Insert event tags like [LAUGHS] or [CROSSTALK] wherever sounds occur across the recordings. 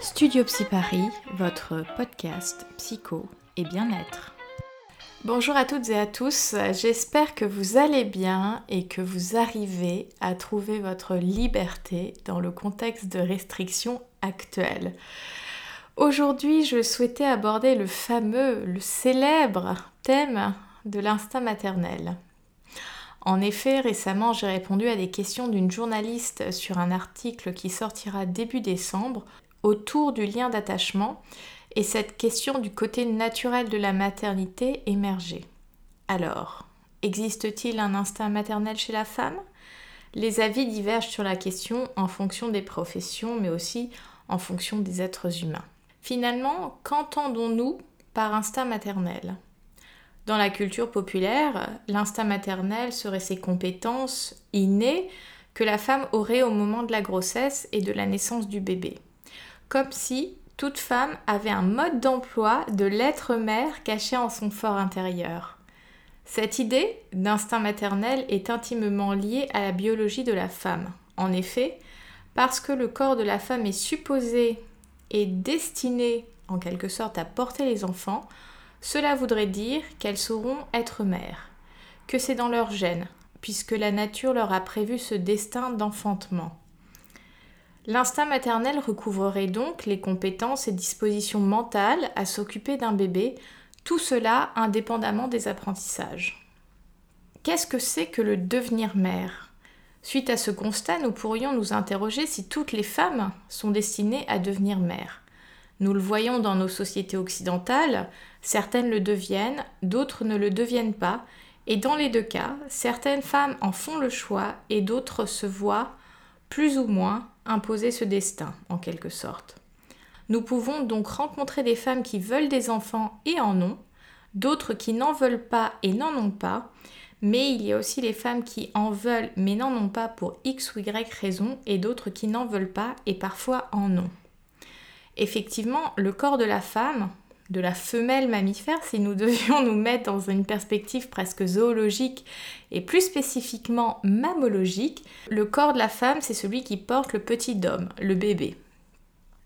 Studio Psy Paris, votre podcast psycho et bien-être. Bonjour à toutes et à tous, j'espère que vous allez bien et que vous arrivez à trouver votre liberté dans le contexte de restrictions actuelles. Aujourd'hui, je souhaitais aborder le fameux, le célèbre thème de l'instinct maternel. En effet, récemment, j'ai répondu à des questions d'une journaliste sur un article qui sortira début décembre autour du lien d'attachement et cette question du côté naturel de la maternité émergeait. Alors, existe-t-il un instinct maternel chez la femme? Les avis divergent sur la question en fonction des professions, mais aussi en fonction des êtres humains. Finalement, qu'entendons-nous par instinct maternel? Dans la culture populaire, l'instinct maternel serait ces compétences innées que la femme aurait au moment de la grossesse et de la naissance du bébé comme si toute femme avait un mode d'emploi de l'être mère caché en son fort intérieur. Cette idée d'instinct maternel est intimement liée à la biologie de la femme. En effet, parce que le corps de la femme est supposé et destiné en quelque sorte à porter les enfants, cela voudrait dire qu'elles sauront être mères, que c'est dans leur gène, puisque la nature leur a prévu ce destin d'enfantement. L'instinct maternel recouvrerait donc les compétences et dispositions mentales à s'occuper d'un bébé, tout cela indépendamment des apprentissages. Qu'est-ce que c'est que le devenir mère? Suite à ce constat, nous pourrions nous interroger si toutes les femmes sont destinées à devenir mères. Nous le voyons dans nos sociétés occidentales, certaines le deviennent, d'autres ne le deviennent pas, et dans les deux cas, certaines femmes en font le choix et d'autres se voient, plus ou moins, imposer ce destin, en quelque sorte. Nous pouvons donc rencontrer des femmes qui veulent des enfants et en ont, d'autres qui n'en veulent pas et n'en ont pas, mais il y a aussi les femmes qui en veulent mais n'en ont pas pour X ou Y raison, et d'autres qui n'en veulent pas et parfois en ont. Effectivement, le corps de la femme, de la femelle mammifère, si nous [LAUGHS] devions nous mettre dans une perspective presque zoologique et plus spécifiquement mammologique, le corps de la femme, c'est celui qui porte le petit homme, le bébé.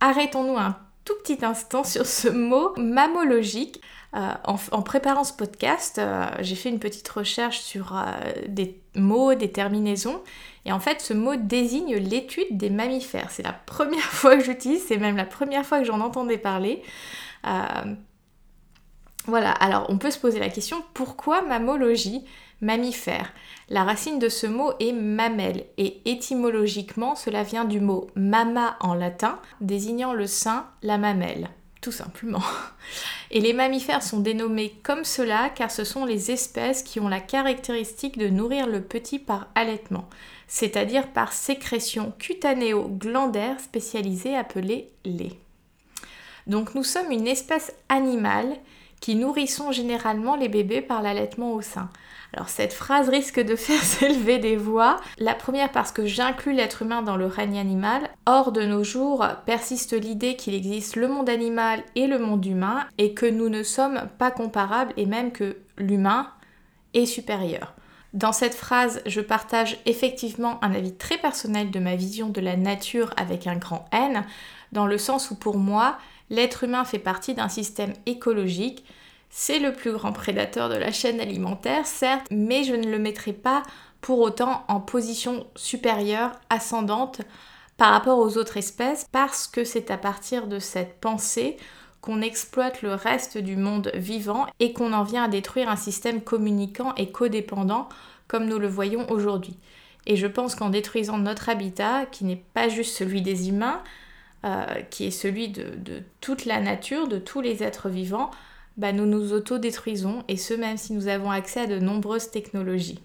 Arrêtons-nous un tout petit instant sur ce mot mammologique. Euh, en, préparant ce podcast, euh, j'ai fait une petite recherche sur euh, des mots, des terminaisons, et en fait, ce mot désigne l'étude des mammifères. C'est la première [LAUGHS] fois que j'utilise, c'est même la première fois que j'en entendais parler. Euh, voilà, alors on peut se poser la question pourquoi mammologie Mammifère? La racine de ce mot est mamelle et étymologiquement cela vient du mot mama en latin désignant le sein, la mamelle, tout simplement. [LAUGHS] Et les mammifères sont dénommés comme cela car ce sont les espèces qui ont la caractéristique de nourrir le petit par allaitement, c'est-à-dire par sécrétion cutanéo-glandaire spécialisée appelée lait. Donc nous sommes une espèce animale qui nourrissons généralement les bébés par l'allaitement au sein. Alors cette phrase risque de [LAUGHS] faire s'élever des voix. La première parce que j'inclus l'être humain dans le règne animal. Or de nos jours persiste l'idée qu'il existe le monde animal et le monde humain et que nous ne sommes pas comparables et même que l'humain est supérieur. Dans cette phrase, je partage effectivement un avis très personnel de ma vision de la nature avec un grand N, dans le sens où pour moi, L'être humain fait partie d'un système écologique. C'est le plus grand prédateur de la chaîne alimentaire, certes, mais je ne le mettrai pas pour autant en position supérieure, ascendante par rapport aux autres espèces, parce que c'est à partir de cette pensée qu'on exploite le reste du monde vivant et qu'on en vient à détruire un système communicant et codépendant comme nous le voyons aujourd'hui. Et je pense qu'en détruisant notre habitat, qui n'est pas juste celui des humains, euh, qui est celui de, toute la nature, de tous les êtres vivants, bah, nous nous autodétruisons, et ce même si nous avons accès à de nombreuses technologies.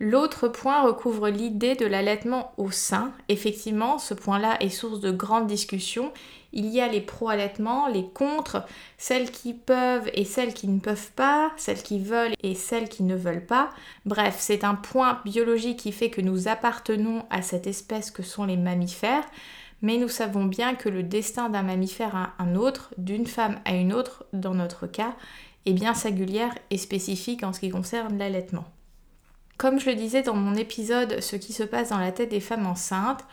L'autre point recouvre l'idée de l'allaitement au sein. Effectivement, ce point-là est source de grandes discussions. Il y a les pro-allaitements, les contre, celles qui peuvent et celles qui ne peuvent pas, celles qui veulent et celles qui ne veulent pas. Bref, c'est un point biologique qui fait que nous appartenons à cette espèce que sont les mammifères mais nous savons bien que le destin d'un mammifère à un autre, d'une femme à une autre, dans notre cas, est bien singulière et spécifique en ce qui concerne l'allaitement. Comme je le disais dans mon épisode Ce qui se passe dans la tête des femmes enceintes,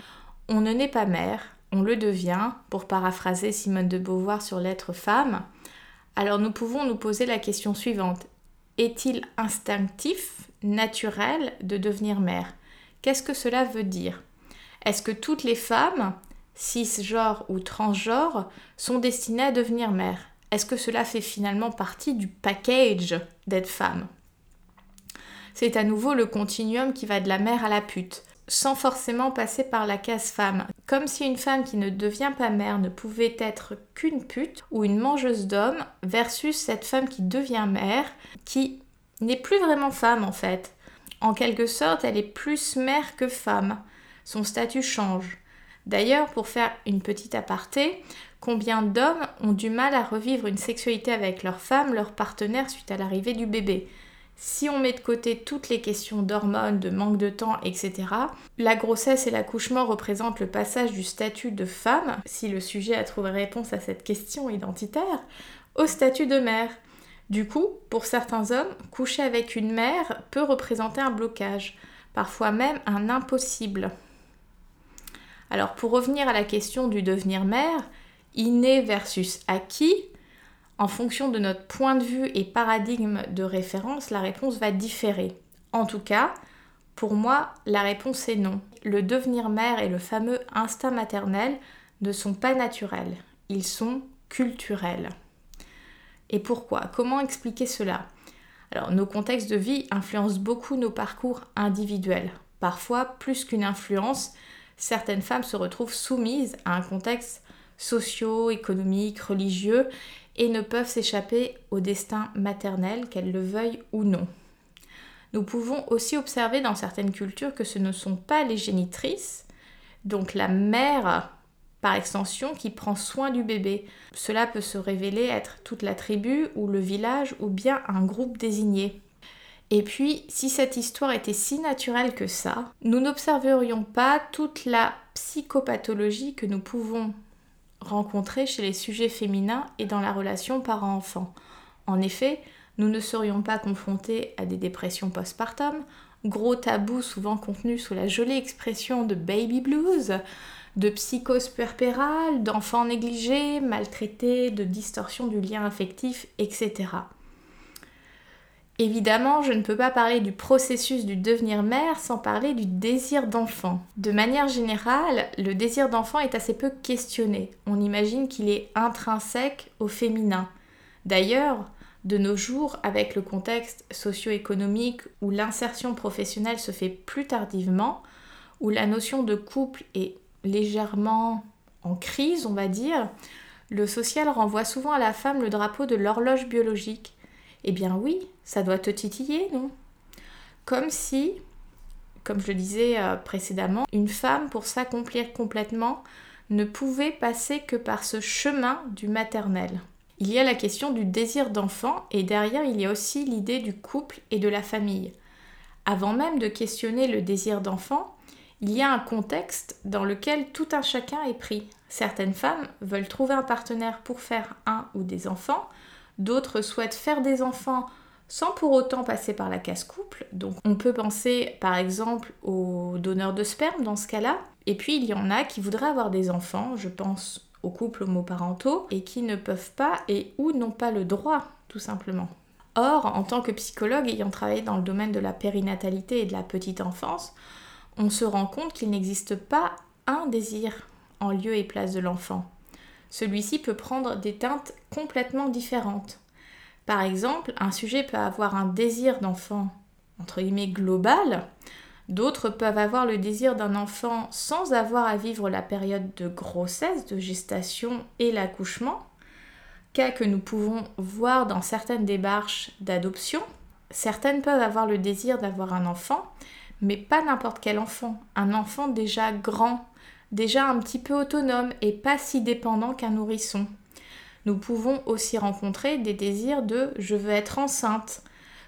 on ne naît pas mère, on le devient, pour paraphraser Simone de Beauvoir sur l'être femme, alors nous pouvons nous poser la question suivante. Est-il instinctif, naturel de devenir mère? Qu'est-ce que cela veut dire? Est-ce que toutes les femmes, cisgenres ou transgenres, sont destinées à devenir mère Est-ce que cela fait finalement partie du package d'être femme? C'est à nouveau le continuum qui va de la mère à la pute sans forcément passer par la case femme. Comme si une femme qui ne devient pas mère ne pouvait être qu'une pute ou une mangeuse d'hommes versus cette femme qui devient mère, qui n'est plus vraiment femme en fait. En quelque sorte, elle est plus mère que femme. Son statut change. D'ailleurs, pour faire une petite aparté, combien d'hommes ont du mal à revivre une sexualité avec leur femme, leur partenaire suite à l'arrivée du bébé? Si on met de côté toutes les questions d'hormones, de manque de temps, etc., la grossesse et l'accouchement représentent le passage du statut de femme, si le sujet a trouvé réponse à cette question identitaire, au statut de mère. Du coup, pour certains hommes, coucher avec une mère peut représenter un blocage, parfois même un impossible. Alors pour revenir à la question du devenir mère, inné versus acquis, en fonction de notre point de vue et paradigme de référence, la réponse va différer. En tout cas, pour moi, la réponse est non. Le devenir mère et le fameux instinct maternel ne sont pas naturels, ils sont culturels. Et pourquoi? Comment expliquer cela? Alors, nos contextes de vie influencent beaucoup nos parcours individuels. Parfois, plus qu'une influence, certaines femmes se retrouvent soumises à un contexte socio-économique, religieux, et ne peuvent s'échapper au destin maternel, qu'elles le veuillent ou non. Nous pouvons aussi observer dans certaines cultures que ce ne sont pas les génitrices, donc la mère par extension, qui prend soin du bébé. Cela peut se révéler être toute la tribu ou le village ou bien un groupe désigné. Et puis, si cette histoire était si naturelle que ça, nous n'observerions pas toute la psychopathologie que nous pouvons rencontrés chez les sujets féminins et dans la relation parent-enfant. En effet, nous ne serions pas confrontés à des dépressions postpartum, gros tabous souvent contenus sous la jolie expression de baby blues, de psychose puerpérale, d'enfants négligés, maltraités, de distorsion du lien affectif, etc. Évidemment, je ne peux pas parler du processus du devenir mère sans parler du désir d'enfant. De manière générale, le désir d'enfant est assez peu questionné. On imagine qu'il est intrinsèque au féminin. D'ailleurs, de nos jours, avec le contexte socio-économique où l'insertion professionnelle se fait plus tardivement, où la notion de couple est légèrement en crise, on va dire, le social renvoie souvent à la femme le drapeau de l'horloge biologique eh bien oui, ça doit te titiller, non? Comme si, comme je le disais euh, précédemment, une femme, pour s'accomplir complètement, ne pouvait passer que par ce chemin du maternel. Il y a la question du désir d'enfant et derrière il y a aussi l'idée du couple et de la famille. Avant même de questionner le désir d'enfant, il y a un contexte dans lequel tout un chacun est pris. Certaines femmes veulent trouver un partenaire pour faire un ou des enfants, D'autres souhaitent faire des enfants sans pour autant passer par la casse-couple. Donc on peut penser par exemple aux donneurs de sperme dans ce cas-là. Et puis il y en a qui voudraient avoir des enfants, je pense aux couples homoparentaux, et qui ne peuvent pas et ou n'ont pas le droit tout simplement. Or, en tant que psychologue ayant travaillé dans le domaine de la périnatalité et de la petite enfance, on se rend compte qu'il n'existe pas un désir en lieu et place de l'enfant celui-ci peut prendre des teintes complètement différentes. Par exemple, un sujet peut avoir un désir d'enfant, entre guillemets, global, d'autres peuvent avoir le désir d'un enfant sans avoir à vivre la période de grossesse, de gestation et l'accouchement, cas que nous pouvons voir dans certaines démarches d'adoption. Certaines peuvent avoir le désir d'avoir un enfant, mais pas n'importe quel enfant, un enfant déjà grand, déjà un petit peu autonome et pas si dépendant qu'un nourrisson. Nous pouvons aussi rencontrer des désirs de je veux être enceinte.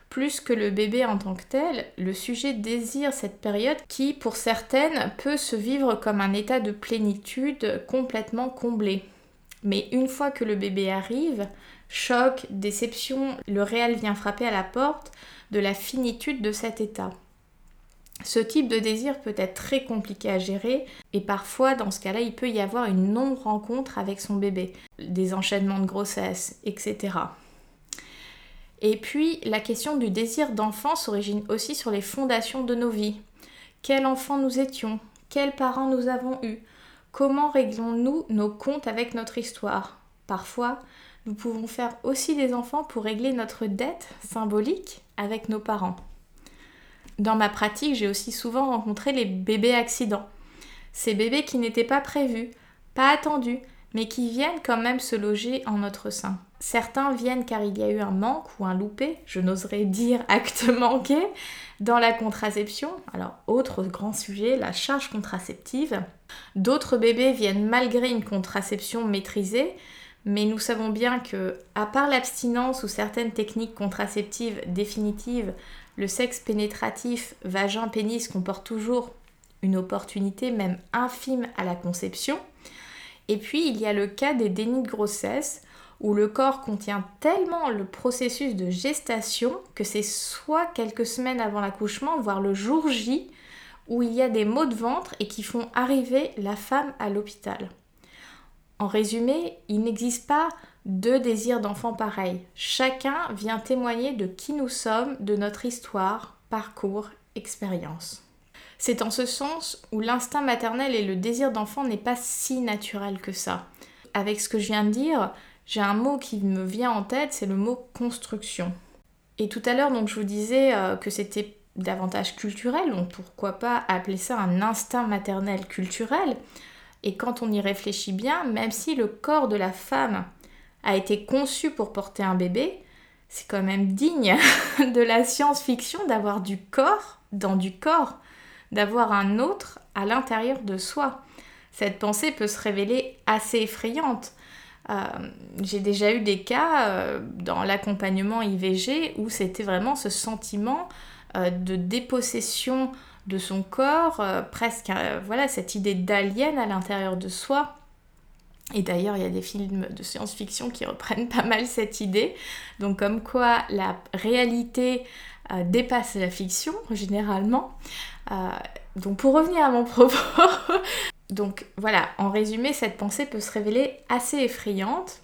Plus que le bébé en tant que tel, le sujet désire cette période qui, pour certaines, peut se vivre comme un état de plénitude complètement comblé. Mais une fois que le bébé arrive, choc, déception, le réel vient frapper à la porte de la finitude de cet état. Ce type de désir peut être très compliqué à gérer et parfois dans ce cas-là il peut y avoir une non-rencontre avec son bébé, des enchaînements de grossesse, etc. Et puis la question du désir d'enfant s'origine aussi sur les fondations de nos vies. Quel enfant nous étions? Quels parents nous avons eus? Comment réglons-nous nos comptes avec notre histoire? Parfois, nous pouvons faire aussi des enfants pour régler notre dette symbolique avec nos parents. Dans ma pratique, j'ai aussi souvent rencontré les bébés accidents. Ces bébés qui n'étaient pas prévus, pas attendus, mais qui viennent quand même se loger en notre sein. Certains viennent car il y a eu un manque ou un loupé, je n'oserais dire [LAUGHS] acte manqué, dans la contraception. Alors, autre grand sujet, la charge contraceptive. D'autres bébés viennent malgré une contraception maîtrisée, mais nous savons bien que, à part l'abstinence ou certaines techniques contraceptives définitives, le sexe pénétratif vagin-pénis comporte toujours une opportunité, même infime, à la conception. Et puis, il y a le cas des dénis de grossesse, où le corps contient tellement le processus de gestation que c'est soit quelques semaines avant l'accouchement, voire le jour J, où il y a des maux de ventre et qui font arriver la femme à l'hôpital. En résumé, il n'existe pas deux désirs d'enfant pareils. Chacun vient témoigner de qui nous sommes, de notre histoire, parcours, expérience. C'est en ce sens où l'instinct maternel et le désir d'enfant n'est pas si naturel que ça. Avec ce que je viens de dire, j'ai un mot qui me vient en tête, c'est le mot construction. Et tout à l'heure, donc, je vous disais euh, que c'était davantage culturel, donc pourquoi pas appeler ça un instinct maternel culturel. Et quand on y réfléchit bien, même si le corps de la femme a été conçu pour porter un bébé, c'est quand même digne [LAUGHS] de la science-fiction d'avoir du corps dans du corps, d'avoir un autre à l'intérieur de soi. Cette pensée peut se révéler assez effrayante. Euh, j'ai déjà eu des cas euh, dans l'accompagnement IVG où c'était vraiment ce sentiment euh, de dépossession de son corps, presque voilà cette idée d'alien à l'intérieur de soi. Et d'ailleurs, il y a des films de science-fiction qui reprennent pas mal cette idée. Donc comme quoi la réalité euh, dépasse la fiction, généralement. donc pour revenir à mon [LAUGHS] propos, donc voilà, en résumé, cette pensée peut se révéler assez effrayante.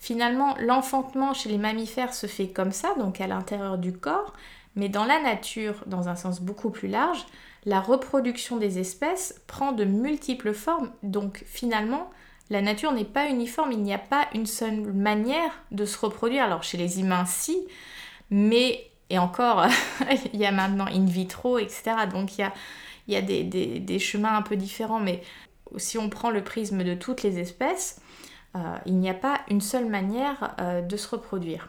Finalement, l'enfantement chez les mammifères se fait comme ça, donc à l'intérieur du corps, mais dans la nature, dans un sens beaucoup plus large, la reproduction des espèces prend de multiples formes. Donc finalement, la nature n'est pas uniforme, il n'y a pas une seule manière de se reproduire. Alors chez les humains, si, mais, et encore, [LAUGHS] il y a maintenant in vitro, etc. Donc il y a, des, chemins un peu différents, mais si on prend le prisme de toutes les espèces, euh, il n'y a pas une seule manière euh, de se reproduire.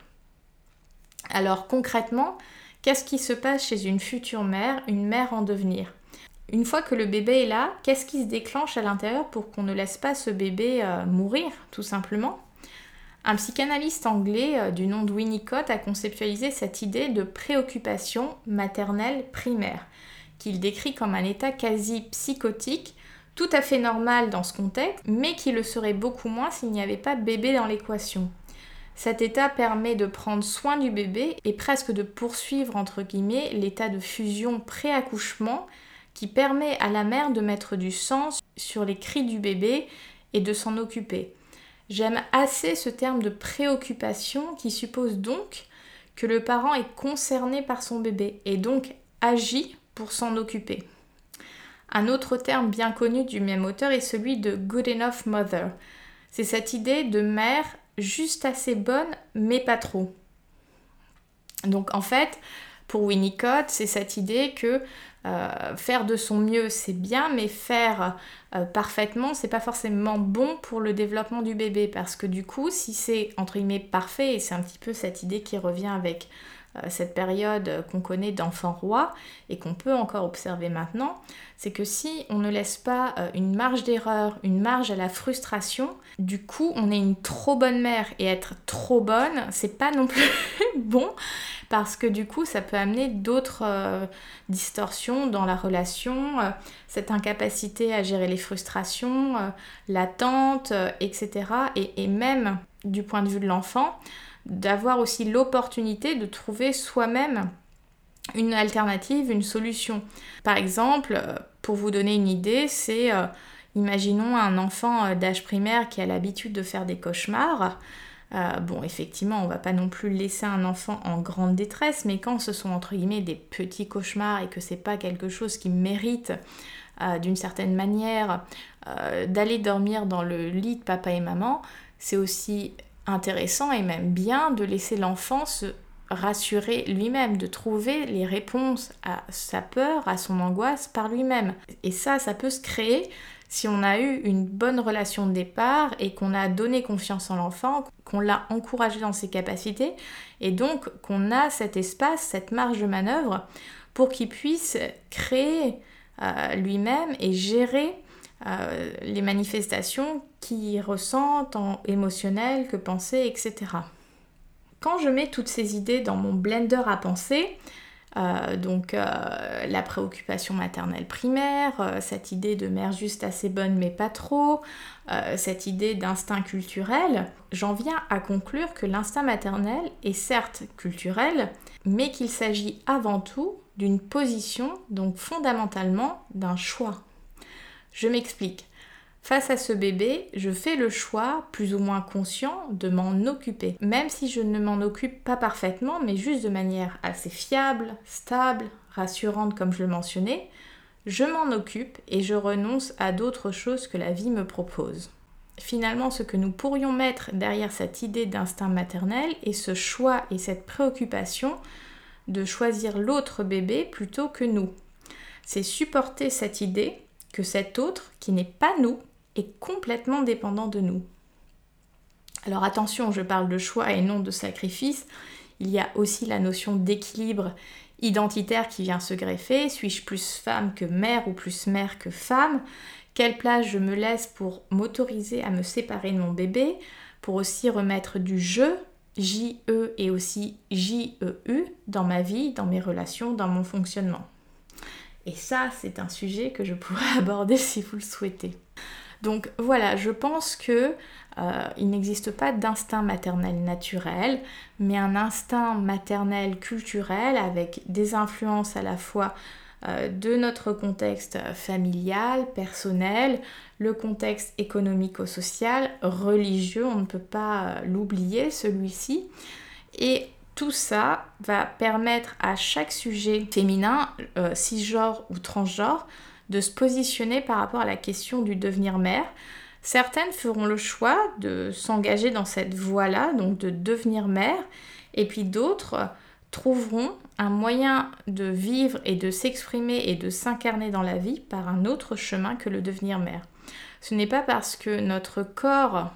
Alors concrètement, Qu'est-ce qui se passe chez une future mère, une mère en devenir? Une fois que le bébé est là, qu'est-ce qui se déclenche à l'intérieur pour qu'on ne laisse pas ce bébé euh, mourir, tout simplement? Un psychanalyste anglais euh, du nom de Winnicott a conceptualisé cette idée de préoccupation maternelle primaire, qu'il décrit comme un état quasi psychotique, tout à fait normal dans ce contexte, mais qui le serait beaucoup moins s'il n'y avait pas bébé dans l'équation. Cet état permet de prendre soin du bébé et presque de poursuivre entre guillemets l'état de fusion pré-accouchement qui permet à la mère de mettre du sens sur les cris du bébé et de s'en occuper. J'aime assez ce terme de préoccupation qui suppose donc que le parent est concerné par son bébé et donc agit pour s'en occuper. Un autre terme bien connu du même auteur est celui de good enough mother. C'est cette idée de mère juste assez bonne, mais pas trop. Donc en fait, pour Winnicott, c'est cette idée que euh, faire de son mieux, c'est bien, mais faire euh, parfaitement, c'est pas forcément bon pour le développement du bébé. Parce que du coup, si c'est entre guillemets parfait, et c'est un petit peu cette idée qui revient avec cette période qu'on connaît d'enfant roi et qu'on peut encore observer maintenant, c'est que si on ne laisse pas euh, une marge d'erreur, une marge à la frustration, du coup on est une trop bonne mère et être trop bonne, c'est pas non plus [LAUGHS] bon parce que du coup ça peut amener d'autres euh, distorsions dans la relation, cette incapacité à gérer les frustrations, l'attente, etc. et même du point de vue de l'enfant, d'avoir aussi l'opportunité de trouver soi-même une alternative, une solution. Par exemple, pour vous donner une idée, c'est imaginons un enfant d'âge primaire qui a l'habitude de faire des cauchemars. Euh, bon, effectivement, on va pas non plus laisser un enfant en grande détresse, mais quand ce sont entre guillemets des petits cauchemars et que c'est pas quelque chose qui mérite euh, d'une certaine manière euh, d'aller dormir dans le lit de papa et maman, c'est aussi intéressant et même bien de laisser l'enfant se rassurer lui-même, de trouver les réponses à sa peur, à son angoisse par lui-même. Et ça, ça peut se créer si on a eu une bonne relation de départ et qu'on a donné confiance en l'enfant, qu'on l'a encouragé dans ses capacités et donc qu'on a cet espace, cette marge de manœuvre pour qu'il puisse créer euh, lui-même et gérer euh, les manifestations qu'il ressent en émotionnel que pensée, etc. Quand je mets toutes ces idées dans mon blender à penser, euh, donc euh, la préoccupation maternelle primaire, cette idée de mère juste assez bonne mais pas trop, cette idée d'instinct culturel, j'en viens à conclure que l'instinct maternel est certes culturel, mais qu'il s'agit avant tout d'une position, donc fondamentalement d'un choix. Je m'explique. Face à ce bébé, je fais le choix, plus ou moins conscient, de m'en occuper. Même si je ne m'en occupe pas parfaitement, mais juste de manière assez fiable, stable, rassurante comme je le mentionnais, je m'en occupe et je renonce à d'autres choses que la vie me propose. Finalement, ce que nous pourrions mettre derrière cette idée d'instinct maternel est ce choix et cette préoccupation de choisir l'autre bébé plutôt que nous. C'est supporter cette idée que cet autre, qui n'est pas nous, est complètement dépendant de nous. Alors attention, je parle de choix et non de sacrifice. Il y a aussi la notion d'équilibre identitaire qui vient se greffer. Suis-je plus femme que mère ou plus mère que femme? Quelle place je me laisse pour m'autoriser à me séparer de mon bébé? Pour aussi remettre du je, J-E et aussi J-E-U dans ma vie, dans mes relations, dans mon fonctionnement. Et ça, c'est un sujet que je pourrais [LAUGHS] aborder si vous le souhaitez. Donc voilà, je pense que euh, il n'existe pas d'instinct maternel naturel, mais un instinct maternel culturel avec des influences à la fois euh, de notre contexte familial, personnel, le contexte économico-social, religieux, on ne peut pas euh, l'oublier celui-ci. Tout ça va permettre à chaque sujet féminin, cisgenre ou transgenre, de se positionner par rapport à la question du devenir mère. Certaines feront le choix de s'engager dans cette voie-là, donc de devenir mère, et puis d'autres trouveront un moyen de vivre et de s'exprimer et de s'incarner dans la vie par un autre chemin que le devenir mère. Ce n'est pas parce que notre corps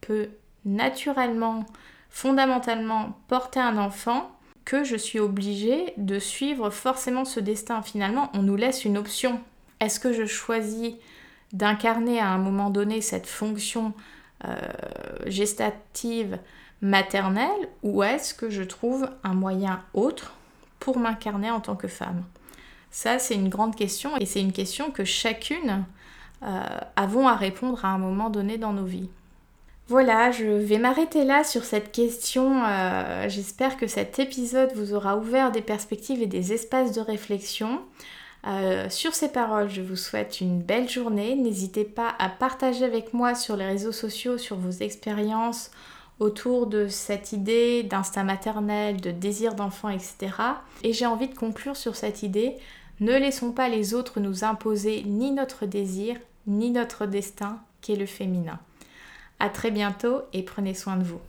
peut naturellement, fondamentalement porter un enfant que je suis obligée de suivre forcément ce destin. Finalement, on nous laisse une option est-ce que je choisis d'incarner à un moment donné cette fonction euh, gestative maternelle ou est-ce que je trouve un moyen autre pour m'incarner en tant que femme? Ça, c'est une grande question et c'est une question que chacune euh, avons à répondre à un moment donné dans nos vies. Voilà, je vais m'arrêter là sur cette question. Euh, j'espère que cet épisode vous aura ouvert des perspectives et des espaces de réflexion. Euh, sur ces paroles, je vous souhaite une belle journée. N'hésitez pas à partager avec moi sur les réseaux sociaux sur vos expériences autour de cette idée d'instinct maternel, de désir d'enfant, etc. Et j'ai envie de conclure sur cette idée. Ne laissons pas les autres nous imposer ni notre désir, ni notre destin, qui est le féminin. A très bientôt et prenez soin de vous.